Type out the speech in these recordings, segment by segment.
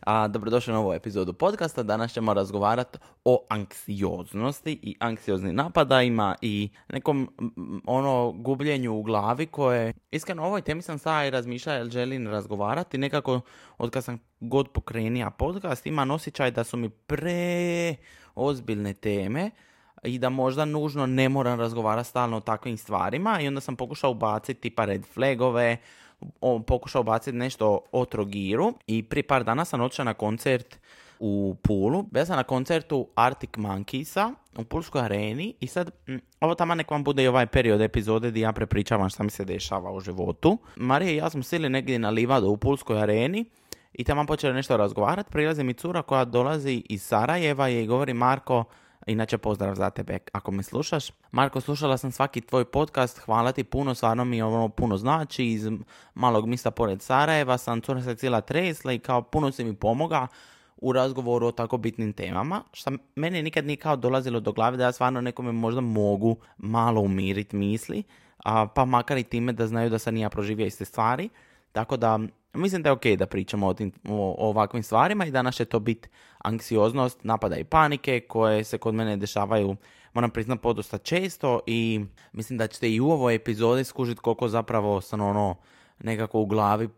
A, dobrodošli na ovu epizodu podcasta. Danas ćemo razgovarati o anksioznosti i anksioznim napadajima i nekom ono gubljenju u glavi koje, iskreno o ovoj temi sam sada i razmišljao jer želim razgovarati. Nekako od kad sam god pokrenija podcast imam osjećaj da su mi pre ozbiljne teme i da možda nužno ne moram razgovarati stalno o takvim stvarima i onda sam pokušao ubaciti tipa red flagove, pokušao baciti nešto o Trogiru i prije par dana sam otišao na koncert u Pulu. Bio sam na koncertu Arctic Monkeys u Pulskoj areni i sad, ovo tamo nek vam bude i ovaj period epizode gdje ja prepričavam šta mi se dešava u životu. Marija i ja smo sili negdje na livadu u Pulskoj areni i tamo počeli nešto razgovarati. Prilazi mi cura koja dolazi iz Sarajeva i govori Marko, Inače, pozdrav za tebe ako me slušaš. Marko, slušala sam svaki tvoj podcast, hvala ti puno, stvarno mi ono puno znači. Iz malog mista pored Sarajeva sam cura se cijela tresla i kao puno si mi pomoga u razgovoru o tako bitnim temama, što meni nikad nije kao dolazilo do glave da ja stvarno nekome možda mogu malo umiriti misli, a, pa makar i time da znaju da sam ja proživio iste stvari. Tako da Mislim da je ok da pričamo o, tim, o, ovakvim stvarima i danas će to biti anksioznost, napada i panike koje se kod mene dešavaju, moram priznati, podosta često i mislim da ćete i u ovoj epizodi skužiti koliko zapravo sam ono nekako u glavi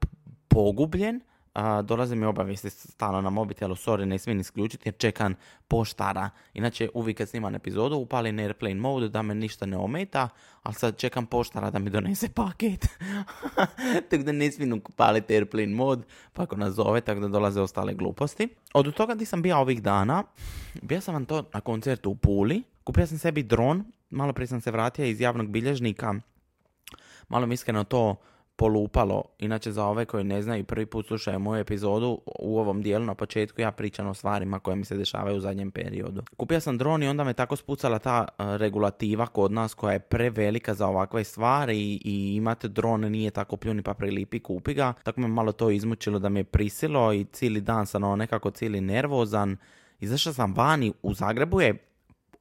pogubljen a, dolaze mi obavijesti stalno na mobitelu, sorry, ne smijem isključiti jer čekam poštara. Inače, uvijek kad snimam epizodu, upalim airplane mode da me ništa ne ometa, ali sad čekam poštara da mi donese paket. tako da ne smijem upaliti airplane mode, pa ako nas zove, tako da dolaze ostale gluposti. Od toga gdje sam bio ovih dana, bio sam vam to na koncertu u Puli, kupio sam sebi dron, malo prije sam se vratio iz javnog bilježnika, malo mi iskreno to polupalo. Inače, za ove koji ne znaju prvi put slušaju moju epizodu, u ovom dijelu na početku ja pričam o stvarima koje mi se dešavaju u zadnjem periodu. Kupio sam dron i onda me tako spucala ta e, regulativa kod nas koja je prevelika za ovakve stvari i, imate dron, nije tako pljuni pa prilipi, kupi ga. Tako me malo to izmučilo da me je prisilo i cijeli dan sam ono nekako cijeli nervozan. Izašao sam vani, u Zagrebu je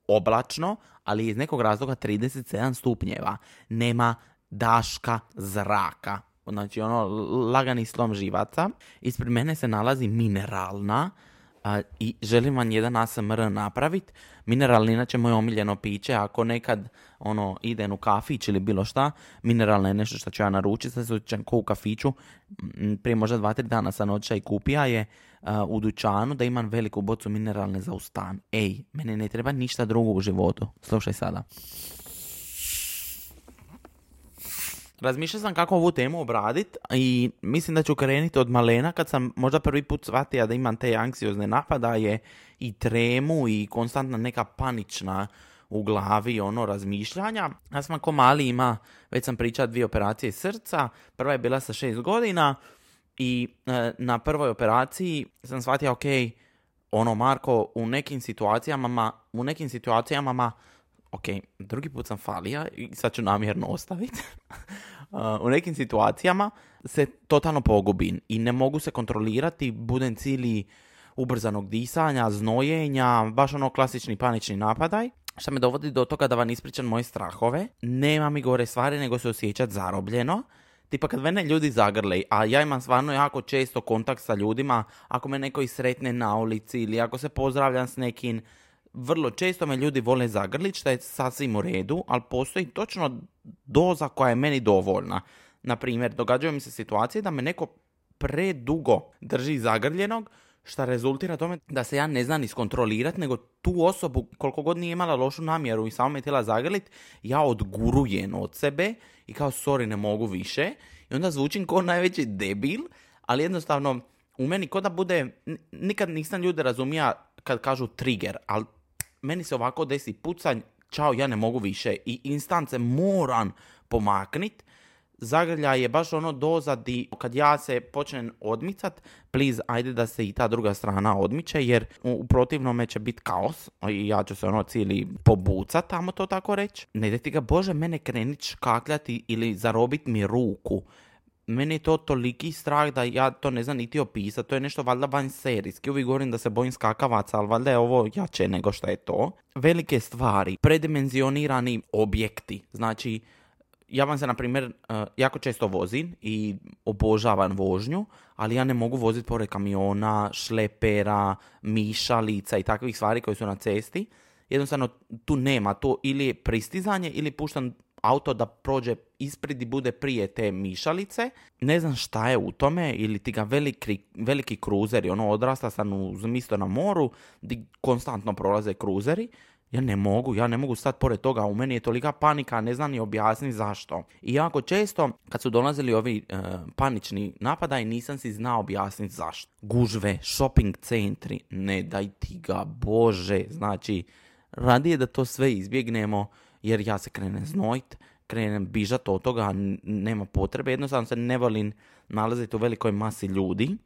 oblačno, ali iz nekog razloga 37 stupnjeva. Nema daška zraka. Znači ono lagani slom živaca. Ispred mene se nalazi mineralna i želim vam jedan ASMR napraviti. Mineralna inače moje omiljeno piće. Ako nekad ono idem u kafić ili bilo šta, mineralna je nešto što ću ja naručiti. Sad se ko u kafiću. Prije možda dva, tri dana sam noća i kupija je u dućanu da imam veliku bocu mineralne za ustan. Ej, mene ne treba ništa drugo u životu. Slušaj sada. Razmišljao sam kako ovu temu obraditi i mislim da ću krenuti od malena kad sam možda prvi put shvatio da imam te anksiozne napadaje i tremu i konstantna neka panična u glavi ono razmišljanja. Ja sam ako mali ima, već sam pričao dvije operacije srca, prva je bila sa šest godina i e, na prvoj operaciji sam shvatio ok, ono Marko u nekim situacijama, u nekim situacijama ok, drugi put sam falija i sad ću namjerno ostaviti. u nekim situacijama se totalno pogubim i ne mogu se kontrolirati, budem cili ubrzanog disanja, znojenja, baš ono klasični panični napadaj. Što me dovodi do toga da vam ispričam moje strahove. Nema mi gore stvari nego se osjećat zarobljeno. Tipa kad mene ljudi zagrle, a ja imam stvarno jako često kontakt sa ljudima, ako me neko isretne na ulici ili ako se pozdravljam s nekim, vrlo često me ljudi vole zagrlić, što je sasvim u redu, ali postoji točno doza koja je meni dovoljna. Na primjer, događaju mi se situacije da me neko predugo drži zagrljenog, što rezultira tome da se ja ne znam iskontrolirati, nego tu osobu, koliko god nije imala lošu namjeru i samo me htjela zagrlit, ja odgurujem od sebe i kao sorry ne mogu više. I onda zvučim kao najveći debil, ali jednostavno u meni ko da bude, nikad nisam ljude razumija kad kažu trigger, ali meni se ovako desi pucanj, čao, ja ne mogu više. I instance moram pomaknit, zagrljaj je baš ono doza di kad ja se počnem odmicat, please, ajde da se i ta druga strana odmiče, jer u protivnome će biti kaos i ja ću se ono cijeli pobucat, tamo to tako reći. Ne da ti ga, Bože, mene krenit škakljati ili zarobit mi ruku meni je to toliki strah da ja to ne znam niti opisati. To je nešto valjda van serijski. Uvijek govorim da se bojim skakavaca, ali valjda je ovo jače nego što je to. Velike stvari, predimenzionirani objekti. Znači, ja vam se, na primjer, eh, jako često vozim i obožavam vožnju, ali ja ne mogu voziti pored kamiona, šlepera, mišalica i takvih stvari koje su na cesti. Jednostavno, tu nema to ili je pristizanje ili puštam auto da prođe ispred i bude prije te mišalice. Ne znam šta je u tome, ili ti ga veliki, veliki kruzeri, ono odrasta sam uz misto na moru, di konstantno prolaze kruzeri. Ja ne mogu, ja ne mogu stati pored toga, u meni je tolika panika, ne znam ni objasniti zašto. I jako često, kad su dolazili ovi e, panični napadaj, nisam si znao objasniti zašto. Gužve, shopping centri, ne daj ti ga, bože, znači, radije da to sve izbjegnemo, jer ja se krenem znojit, krenem bižat od toga, nema potrebe, jednostavno se ne volim nalaziti u velikoj masi ljudi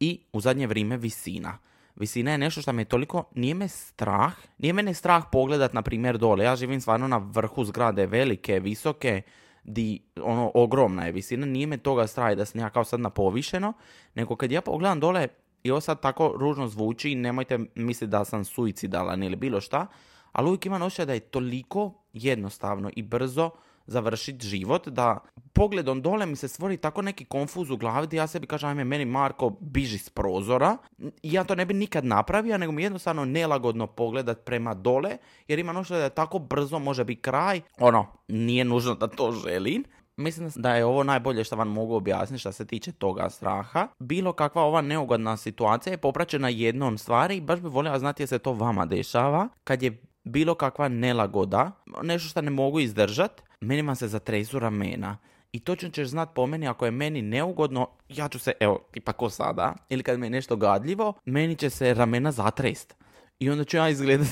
i u zadnje vrijeme visina. Visina je nešto što me toliko, nije me strah, nije mene strah pogledat na primjer dole, ja živim stvarno na vrhu zgrade, velike, visoke, di, ono, ogromna je visina, nije me toga strah da sam ja kao sad na povišeno, nego kad ja pogledam dole, i ovo sad tako ružno zvuči, nemojte misliti da sam suicidalan ili bilo šta, ali uvijek imam osjećaj da je toliko jednostavno i brzo završiti život, da pogledom dole mi se stvori tako neki konfuz u glavi da ja sebi kažem, ajme, meni Marko biži s prozora. Ja to ne bi nikad napravio, nego mi jednostavno nelagodno pogledat prema dole, jer imam osjećaj da je tako brzo može biti kraj. Ono, nije nužno da to želim. Mislim da je ovo najbolje što vam mogu objasniti što se tiče toga straha. Bilo kakva ova neugodna situacija je popraćena jednom stvari i baš bi volio znati je se to vama dešava. Kad je bilo kakva nelagoda, nešto što ne mogu izdržat, meni se zatresu ramena. I točno ćeš znat po meni, ako je meni neugodno, ja ću se, evo, tipa ko sada, ili kad mi je nešto gadljivo, meni će se ramena zatrest. I onda ću ja izgledat,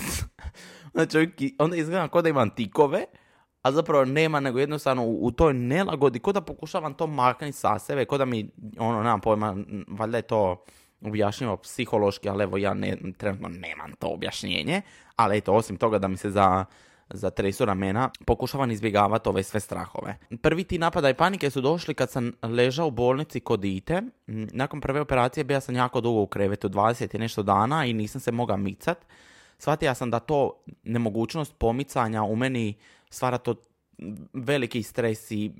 onda, čovjek, onda izgledam kao da imam tikove, a zapravo nema, nego jednostavno u, toj nelagodi, ko da pokušavam to maknuti sa sebe, ko da mi, ono, nemam pojma, valjda je to objašnjivo psihološki, ali evo ja ne, trenutno nemam to objašnjenje, ali eto, osim toga da mi se za, za tresu ramena pokušavam izbjegavati ove sve strahove. Prvi ti napadaj panike su došli kad sam ležao u bolnici kod ite. Nakon prve operacije bio sam jako dugo u krevetu, 20 i nešto dana i nisam se mogao micat. Shvatio sam da to nemogućnost pomicanja u meni stvara to veliki stres i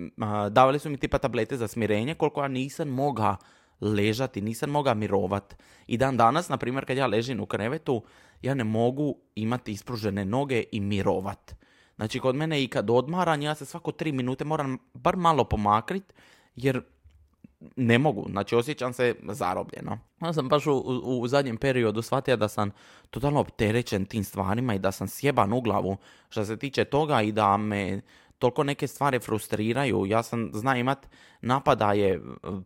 davali su mi tipa tablete za smirenje koliko ja nisam mogao ležati, nisam mogao mirovat. I dan danas, na primjer, kad ja ležim u krevetu, ja ne mogu imati ispružene noge i mirovat. Znači, kod mene i kad odmaram, ja se svako tri minute moram bar malo pomakrit, jer ne mogu, znači osjećam se zarobljeno. Ja sam baš u, u, zadnjem periodu shvatio da sam totalno opterećen tim stvarima i da sam sjeban u glavu što se tiče toga i da me toliko neke stvari frustriraju. Ja sam zna imat napadaje,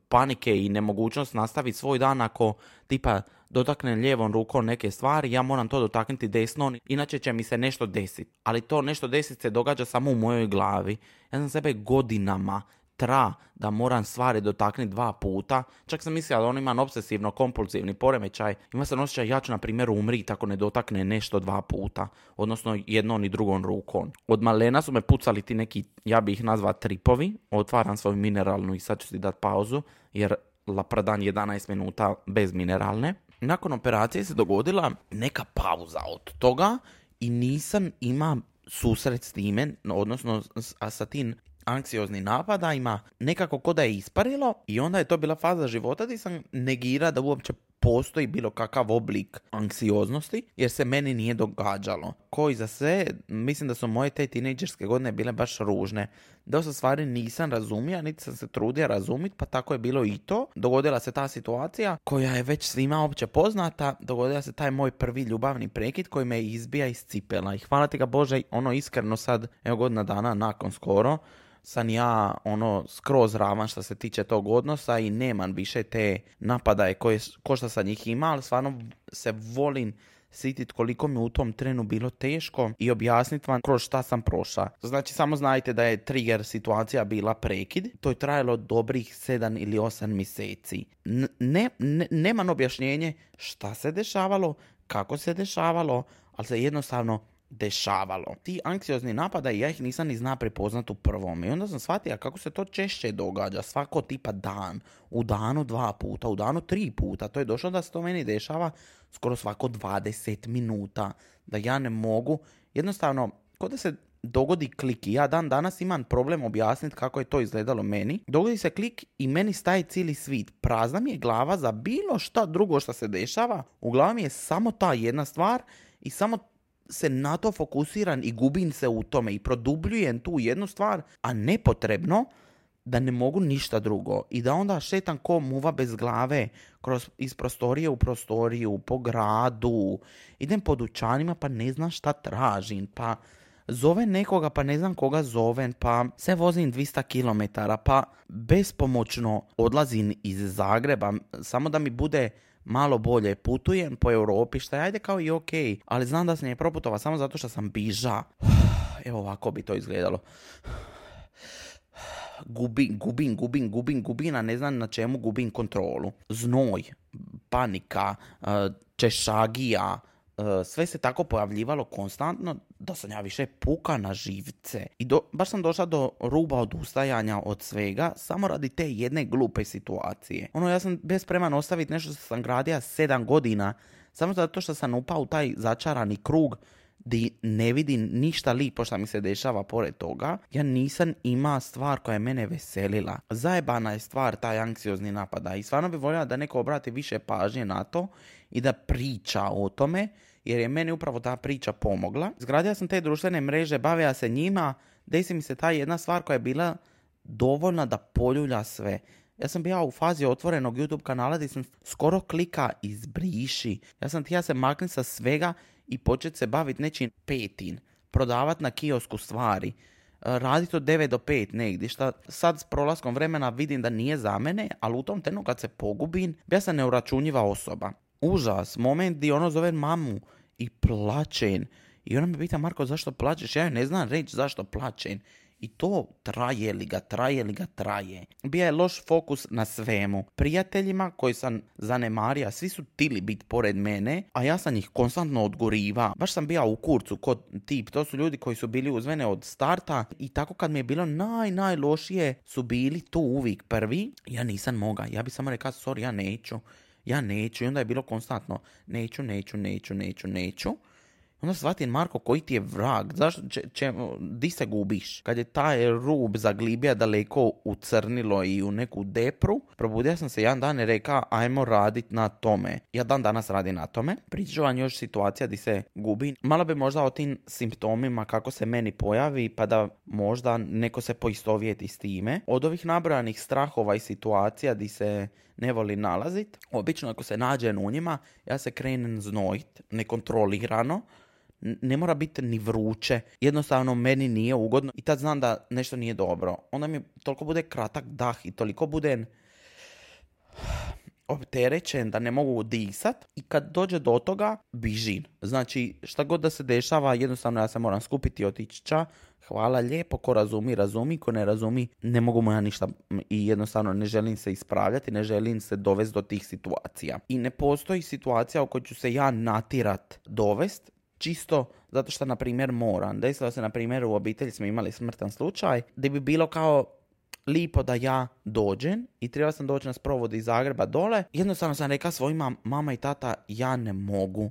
panike i nemogućnost nastaviti svoj dan ako tipa dotaknem lijevom rukom neke stvari, ja moram to dotaknuti desnom, inače će mi se nešto desiti. Ali to nešto desiti se događa samo u mojoj glavi. Ja sam sebe godinama tra da moram stvari dotaknuti dva puta. Čak sam mislio da on ima obsesivno kompulsivni poremećaj. Ima se osjećaj ja ću na primjer umriti ako ne dotakne nešto dva puta. Odnosno jednom i drugom rukom. Od malena su me pucali ti neki, ja bih ih nazva tripovi. Otvaram svoju mineralnu i sad ću si dati pauzu. Jer lapradan 11 minuta bez mineralne. Nakon operacije se dogodila neka pauza od toga i nisam ima susret s time, odnosno sa tim anksioznim napadajima, nekako ko da je isparilo i onda je to bila faza života gdje sam negira da uopće postoji bilo kakav oblik anksioznosti jer se meni nije događalo. Koji za sve, mislim da su moje te tinejdžerske godine bile baš ružne. Dosta stvari nisam razumio, niti sam se trudio razumjeti, pa tako je bilo i to. Dogodila se ta situacija koja je već svima opće poznata. Dogodila se taj moj prvi ljubavni prekid koji me izbija iz cipela. I hvala ti ga Bože, ono iskreno sad, evo godina dana nakon skoro, sam ja ono skroz ravan što se tiče tog odnosa i nemam više te napadaje koje, ko što sam njih ima, ali stvarno se volim sitit koliko mi u tom trenu bilo teško i objasniti vam kroz šta sam prošla. Znači samo znajte da je trigger situacija bila prekid. To je trajalo dobrih 7 ili 8 mjeseci. ne, ne, nema objašnjenje šta se dešavalo, kako se dešavalo, ali se jednostavno dešavalo. Ti anksiozni napada ja ih nisam ni zna prepoznat u prvom. I onda sam shvatio kako se to češće događa. Svako tipa dan. U danu dva puta, u danu tri puta. To je došlo da se to meni dešava skoro svako 20 minuta. Da ja ne mogu. Jednostavno, kod da se dogodi klik i ja dan danas imam problem objasniti kako je to izgledalo meni. Dogodi se klik i meni staje cijeli svit. Prazna mi je glava za bilo šta drugo što se dešava. U glavi mi je samo ta jedna stvar i samo se na to fokusiran i gubim se u tome i produbljujem tu jednu stvar, a nepotrebno da ne mogu ništa drugo. I da onda šetam ko muva bez glave kroz, iz prostorije u prostoriju, po gradu, idem po dućanima pa ne znam šta tražim, pa zove nekoga pa ne znam koga zovem, pa se vozim 200 km, pa bespomoćno odlazim iz Zagreba, samo da mi bude malo bolje putujem po Europi, šta je ajde kao i ok, ali znam da sam je proputova samo zato što sam biža. Evo ovako bi to izgledalo. Gubim, gubim, gubim, gubim, gubim, a ne znam na čemu gubim kontrolu. Znoj, panika, eh, češagija, sve se tako pojavljivalo konstantno da sam ja više puka na živce. I do, baš sam došla do ruba odustajanja od svega samo radi te jedne glupe situacije. Ono, ja sam bespreman ostaviti nešto što sam gradio sedam godina samo zato što sam upao u taj začarani krug di ne vidim ništa lipo što mi se dešava pored toga, ja nisam ima stvar koja je mene veselila. Zajebana je stvar taj anksiozni napada i stvarno bi voljela da neko obrati više pažnje na to i da priča o tome, jer je meni upravo ta priča pomogla. Zgradio sam te društvene mreže, bavio se njima, desi mi se ta jedna stvar koja je bila dovoljna da poljulja sve. Ja sam bio u fazi otvorenog YouTube kanala gdje sam skoro klika izbriši. Ja sam htio se maknuti sa svega i početi se baviti nečim petin. Prodavati na kiosku stvari. Raditi od 9 do 5 negdje. Šta sad s prolaskom vremena vidim da nije za mene, ali u tom trenu kad se pogubim, ja sam neuračunjiva osoba užas, moment gdje ono zove mamu i plačen. I ona me pita, Marko, zašto plačeš? Ja ne znam reći zašto plačem. I to traje li ga, traje li ga, traje. Bija je loš fokus na svemu. Prijateljima koji sam zanemario, svi su tili biti pored mene, a ja sam ih konstantno odgoriva. Baš sam bio u kurcu kod tip. To su ljudi koji su bili uz mene od starta i tako kad mi je bilo naj, najlošije su bili tu uvijek prvi. Ja nisam moga. Ja bi samo rekao, sorry, ja neću ja neću. I onda je bilo konstantno, neću, neću, neću, neću, neću. Onda shvatim, Marko, koji ti je vrag? Zašto, če, di se gubiš? Kad je taj rub zaglibija daleko ucrnilo i u neku depru, probudio sam se jedan dan i rekao, ajmo radit na tome. Ja dan danas radi na tome. Priču vam još situacija di se gubi. Malo bi možda o tim simptomima kako se meni pojavi, pa da možda neko se poistovjeti s time. Od ovih nabrojanih strahova i situacija di se ne voli nalazit, obično ako se nađe u njima, ja se krenem znojit, nekontrolirano, ne mora biti ni vruće, jednostavno meni nije ugodno i tad znam da nešto nije dobro. Onda mi toliko bude kratak dah i toliko bude opterećen da ne mogu disat i kad dođe do toga bižim. Znači šta god da se dešava jednostavno ja se moram skupiti i otići ča. Hvala lijepo, ko razumi, razumi, ko ne razumi, ne mogu mu ja ništa i jednostavno ne želim se ispravljati, ne želim se dovesti do tih situacija. I ne postoji situacija u kojoj ću se ja natirat dovest, čisto zato što, na primjer, moram. Desilo se, na primjer, u obitelji smo imali smrtan slučaj, gdje bi bilo kao lipo da ja dođem i trebao sam doći na sprovod iz Zagreba dole. Jednostavno sam rekao svojima mama i tata, ja ne mogu.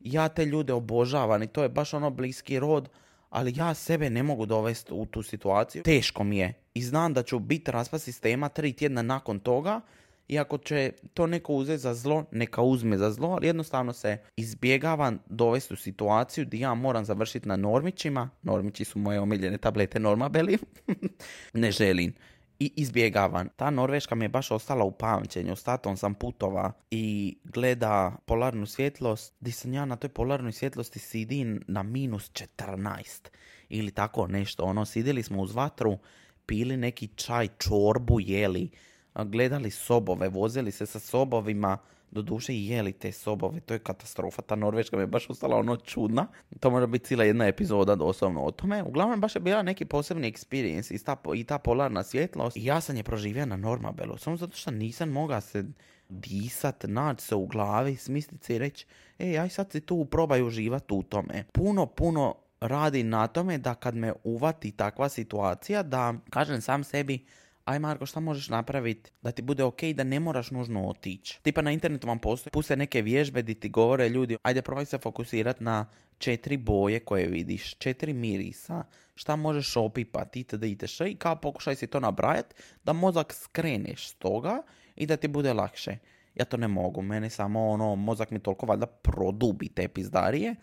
Ja te ljude obožavam i to je baš ono bliski rod, ali ja sebe ne mogu dovesti u tu situaciju. Teško mi je i znam da ću biti raspad sistema tri tjedna nakon toga i ako će to neko uzeti za zlo, neka uzme za zlo, ali jednostavno se izbjegavam dovesti u situaciju gdje ja moram završiti na normićima. Normići su moje omiljene tablete Normabeli. ne želim. I izbjegavam. Ta Norveška mi je baš ostala u pamćenju. Statom sam putova i gleda polarnu svjetlost. Di sam ja na toj polarnoj svjetlosti sidim na minus 14. Ili tako nešto. Ono, sidili smo uz vatru, pili neki čaj, čorbu, jeli gledali sobove, vozili se sa sobovima Doduše i jeli te sobove, to je katastrofa. Ta Norveška mi je baš ostala ono čudna. To može biti cijela jedna epizoda doslovno o tome. Uglavnom baš je bila neki posebni experience i ta, i ta polarna svjetlost. I ja sam je proživio na Normabelu, samo zato što nisam mogao se disat, naći se u glavi, smisliti se i reći, ej, aj sad si tu probaj uživati u tome. Puno, puno radi na tome da kad me uvati takva situacija, da kažem sam sebi, aj Marko, šta možeš napraviti da ti bude ok, da ne moraš nužno otići. Tipa na internetu vam postoje, puste neke vježbe di ti govore ljudi, ajde probaj se fokusirati na četiri boje koje vidiš, četiri mirisa, šta možeš opipati, itd. itd. I kao pokušaj si to nabrajati, da mozak skreneš s toga i da ti bude lakše. Ja to ne mogu, mene samo ono, mozak mi toliko valjda produbi te pizdarije,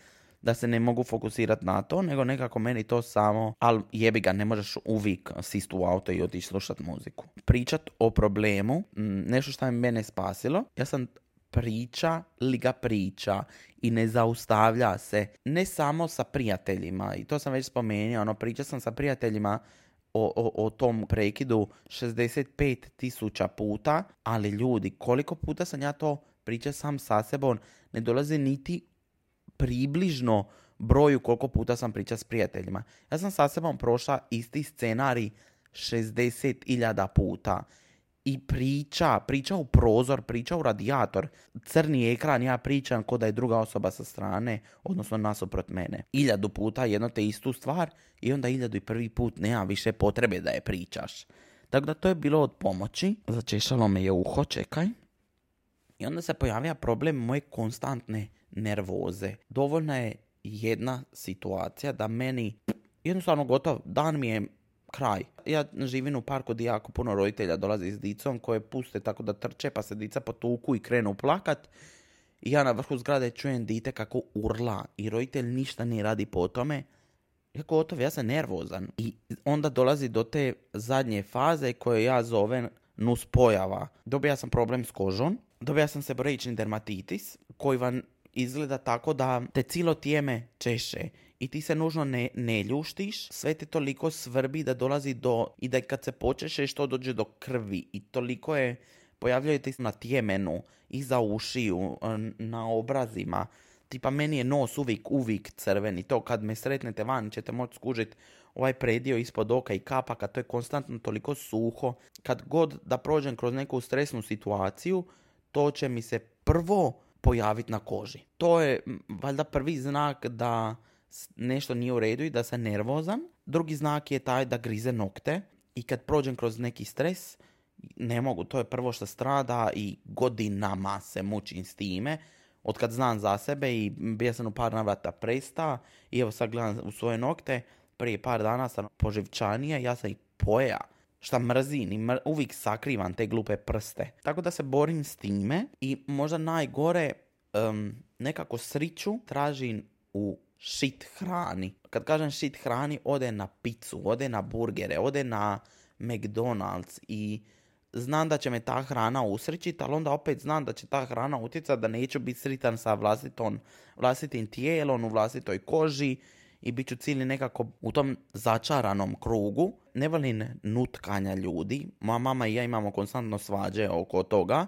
da se ne mogu fokusirati na to, nego nekako meni to samo, ali jebi ga, ne možeš uvijek sist u auto i otići slušat muziku. Pričat o problemu, nešto što je mene spasilo, ja sam priča li ga priča i ne zaustavlja se, ne samo sa prijateljima, i to sam već spomenuo, ono, priča sam sa prijateljima o, o, o tom prekidu 65 tisuća puta, ali ljudi, koliko puta sam ja to pričao sam sa sebom, ne dolaze niti približno broju koliko puta sam pričao s prijateljima. Ja sam sa sebom prošla isti scenarij 60.000 puta. I priča, priča u prozor, priča u radijator, crni ekran, ja pričam ko da je druga osoba sa strane, odnosno nasuprot mene. Iljadu puta jedno te istu stvar i onda iljadu i prvi put nema više potrebe da je pričaš. Tako da to je bilo od pomoći. Začešalo me je uho, čekaj. I onda se pojavija problem moje konstantne nervoze. Dovoljna je jedna situacija da meni jednostavno gotov dan mi je kraj. Ja živim u parku gdje jako puno roditelja dolazi s dicom koje puste tako da trče pa se dica potuku i krenu plakat. I ja na vrhu zgrade čujem dite kako urla i roditelj ništa ne radi po tome. Ja gotov, ja sam nervozan. I onda dolazi do te zadnje faze koje ja zovem nuspojava. Dobija sam problem s kožom, dobija sam seboroični dermatitis koji vam izgleda tako da te cijelo tijeme češe i ti se nužno ne, ne ljuštiš, sve te toliko svrbi da dolazi do, i da kad se počešeš to dođe do krvi i toliko je, pojavljaju ti na tjemenu, iza ušiju, na obrazima, tipa meni je nos uvijek, uvijek crveni, to kad me sretnete van ćete moći skužiti ovaj predio ispod oka i kapaka, to je konstantno toliko suho. Kad god da prođem kroz neku stresnu situaciju, to će mi se prvo pojaviti na koži. To je valjda prvi znak da nešto nije u redu i da sam nervozan. Drugi znak je taj da grize nokte i kad prođem kroz neki stres, ne mogu, to je prvo što strada i godinama se mučim s time. Od kad znam za sebe i bio sam u par navrata presta i evo sad gledam u svoje nokte, prije par dana sam poživčanija, ja sam i poja šta mrzim i mr- uvijek sakrivam te glupe prste. Tako da se borim s time i možda najgore um, nekako sriću tražim u shit hrani. Kad kažem shit hrani, ode na picu, ode na burgere, ode na McDonald's i znam da će me ta hrana usrećiti, ali onda opet znam da će ta hrana utjecati da neću biti sritan sa vlastitom, vlastitim tijelom, u vlastitoj koži i bit ću cijeli nekako u tom začaranom krugu. Ne volim nutkanja ljudi. Moja mama i ja imamo konstantno svađe oko toga.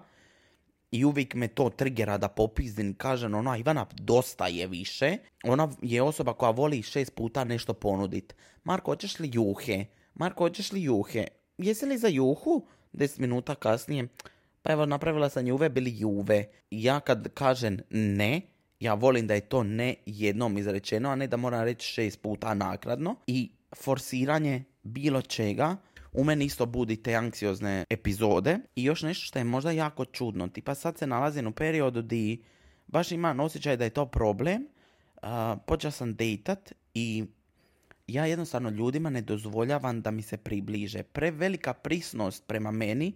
I uvijek me to trigera da popizdim, kažem ona Ivana dosta je više. Ona je osoba koja voli šest puta nešto ponudit. Marko, hoćeš li juhe? Marko, hoćeš li juhe? Jesi li za juhu? Deset minuta kasnije. Pa evo, napravila sam juve, bili juve. Ja kad kažem ne, ja volim da je to ne jednom izrečeno, a ne da moram reći šest puta nakladno. I forsiranje bilo čega u meni isto budi te anksiozne epizode. I još nešto što je možda jako čudno. Tipa sad se nalazim u periodu di baš imam osjećaj da je to problem. Uh, počeo sam dejtat i ja jednostavno ljudima ne dozvoljavam da mi se približe. Prevelika prisnost prema meni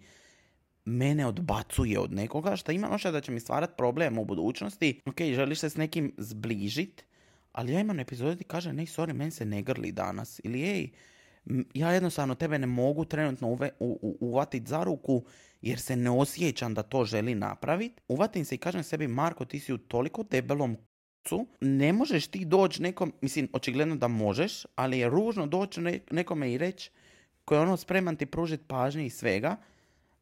mene odbacuje od nekoga, što ima možda da će mi stvarati problem u budućnosti. Ok, želiš se s nekim zbližit, ali ja imam epizodu ti kaže, nej, sorry, meni se ne grli danas. Ili, ej, ja jednostavno tebe ne mogu trenutno uve, uvatit za ruku, jer se ne osjećam da to želi napraviti. Uvatim se i kažem sebi, Marko, ti si u toliko debelom kucu, ne možeš ti doći nekom, mislim, očigledno da možeš, ali je ružno doći nekome i reći, koji je ono spreman ti pružiti pažnje i svega,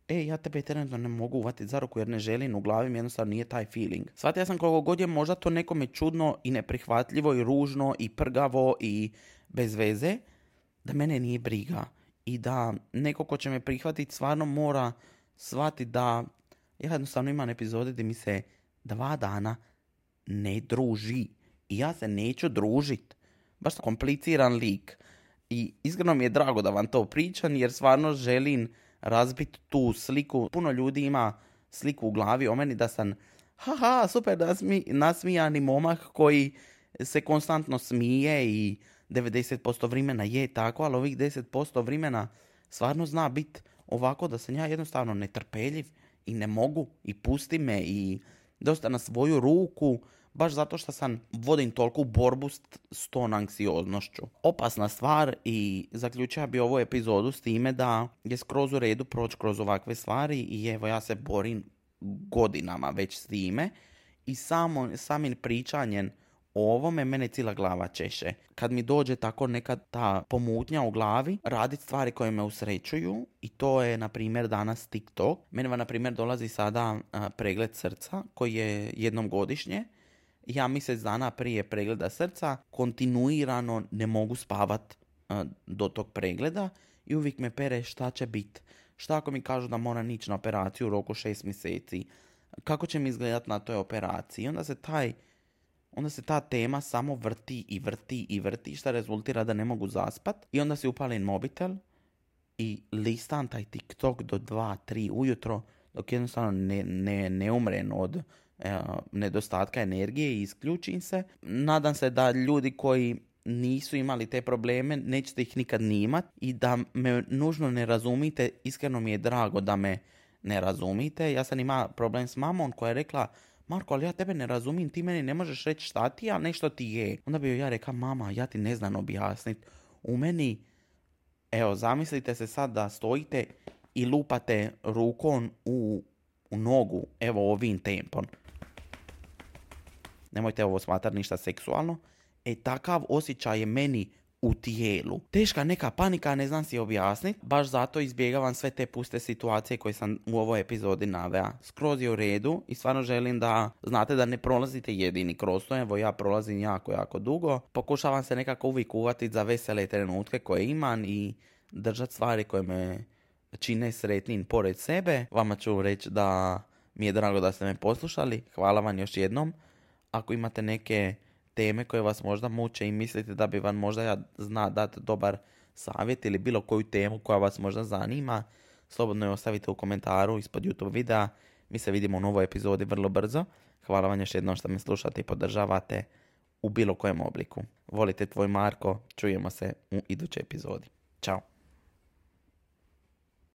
e, ja tebe trenutno ne mogu uvati za ruku jer ne želim, u glavi mi jednostavno nije taj feeling. Shvatio sam koliko god je možda to nekome čudno i neprihvatljivo i ružno i prgavo i bez veze, da mene nije briga i da neko ko će me prihvatiti stvarno mora shvatiti da ja jednostavno imam epizode gdje mi se dva dana ne druži i ja se neću družit. Baš kompliciran lik. I iskreno mi je drago da vam to pričam jer stvarno želim razbiti tu sliku. Puno ljudi ima sliku u glavi o meni da sam haha super nasmi, nasmijani momak koji se konstantno smije i 90% vremena je tako, ali ovih 10% vremena stvarno zna biti ovako da sam ja jednostavno netrpeljiv i ne mogu i pusti me i dosta na svoju ruku baš zato što sam vodim toliku borbu s, tom anksioznošću. Opasna stvar i zaključio bi ovu epizodu s time da je skroz u redu proći kroz ovakve stvari i evo ja se borim godinama već s time i samo, samim pričanjem o ovome mene cijela glava češe. Kad mi dođe tako neka ta pomutnja u glavi, raditi stvari koje me usrećuju i to je, na primjer, danas TikTok. Mene, na primjer, dolazi sada pregled srca koji je jednom godišnje. Ja mjesec dana prije pregleda srca kontinuirano ne mogu spavat do tog pregleda i uvijek me pere šta će biti. Šta ako mi kažu da moram ići na operaciju u roku šest mjeseci? Kako će mi izgledati na toj operaciji? Onda se taj onda se ta tema samo vrti i vrti i vrti, što rezultira da ne mogu zaspat. I onda si upalim mobitel i listam taj TikTok do 2-3 ujutro, dok jednostavno ne, ne, ne umren od e, nedostatka energije i isključim se. Nadam se da ljudi koji nisu imali te probleme, nećete ih nikad nimat i da me nužno ne razumite, iskreno mi je drago da me ne razumite. Ja sam ima problem s mamom koja je rekla Marko, ali ja tebe ne razumijem, ti meni ne možeš reći šta ti, a nešto ti je. Onda bi ja rekao, mama, ja ti ne znam objasniti. U meni, evo, zamislite se sad da stojite i lupate rukom u, u nogu, evo ovim tempom. Nemojte ovo smatrati ništa seksualno. E, takav osjećaj je meni u tijelu. Teška neka panika, ne znam si objasniti, baš zato izbjegavam sve te puste situacije koje sam u ovoj epizodi navea. Skroz je u redu i stvarno želim da znate da ne prolazite jedini kroz to, evo ja prolazim jako, jako dugo. Pokušavam se nekako uvijek uvatiti za vesele trenutke koje imam i držati stvari koje me čine sretnim pored sebe. Vama ću reći da mi je drago da ste me poslušali. Hvala vam još jednom. Ako imate neke teme koje vas možda muče i mislite da bi vam možda ja zna dati dobar savjet ili bilo koju temu koja vas možda zanima, slobodno je ostavite u komentaru ispod YouTube videa. Mi se vidimo u novoj epizodi vrlo brzo. Hvala vam još jednom što me slušate i podržavate u bilo kojem obliku. Volite tvoj Marko, čujemo se u idućoj epizodi. Ćao!